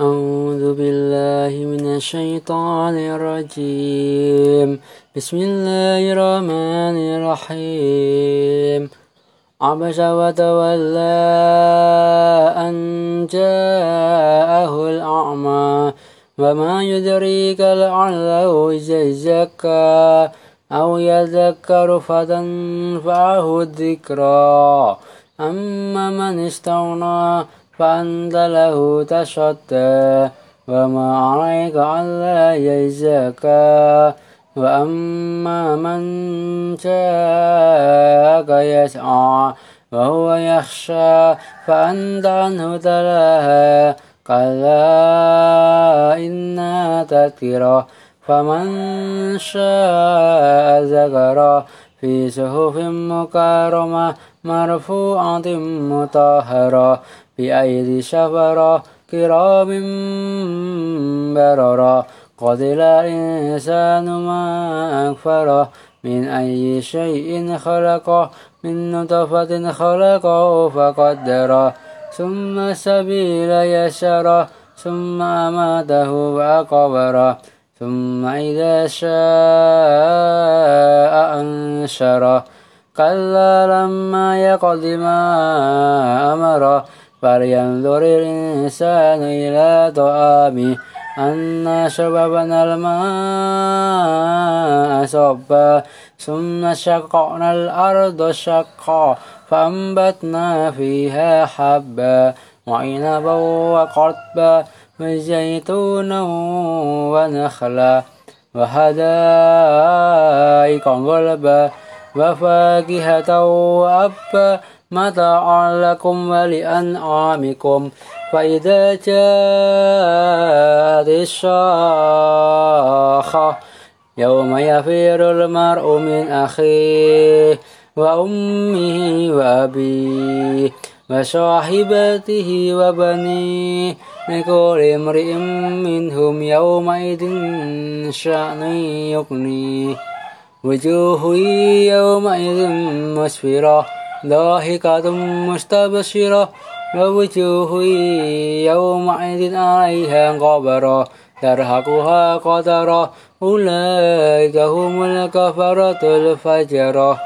أعوذ بالله من الشيطان الرجيم. بسم الله الرحمن الرحيم. عبس وتولى أن جاءه الأعمى. وما يدريك لعله يزكى أو يذكر فتنفعه الذكرى. أما من استغنى فأنت له تشتى وما عليك ألا يزكى وأما من جاءك يسعى وهو يخشى فأنت عنه تلاها كلا إنا تذكرة فمن شاء ذكره في صحف مكرمة مرفوعة مطهرة. بأيدي شفرة كرام بررة. قتل الإنسان ما أكفره من أي شيء خلقه من نطفة خلقه فقدره ثم السبيل يسره ثم أماته وقبره ثم إذا شاء أنشره كلا لما يقض ما أمره فلينظر الإنسان إلى طعامه أنا شربنا الماء صبا ثم شققنا الأرض شقا فأنبتنا فيها حبا وعنبا وقربا وزيتونا ونخلا وحدائق غلبا وفاكهة وأبا متاعا لكم ولأنعامكم فإذا جاءت الشاخة يوم يفير المرء من أخيه وأمه وأبيه وصاحبته وبنيه لكل امرئ منهم يومئذ شأن يغنيه. وجوه يومئذ مسفرة. ضاحكة مستبشرة ووجوه يومئذ عليها غبرة ترهقها قدرة أولئك هم الكفرة الفجرة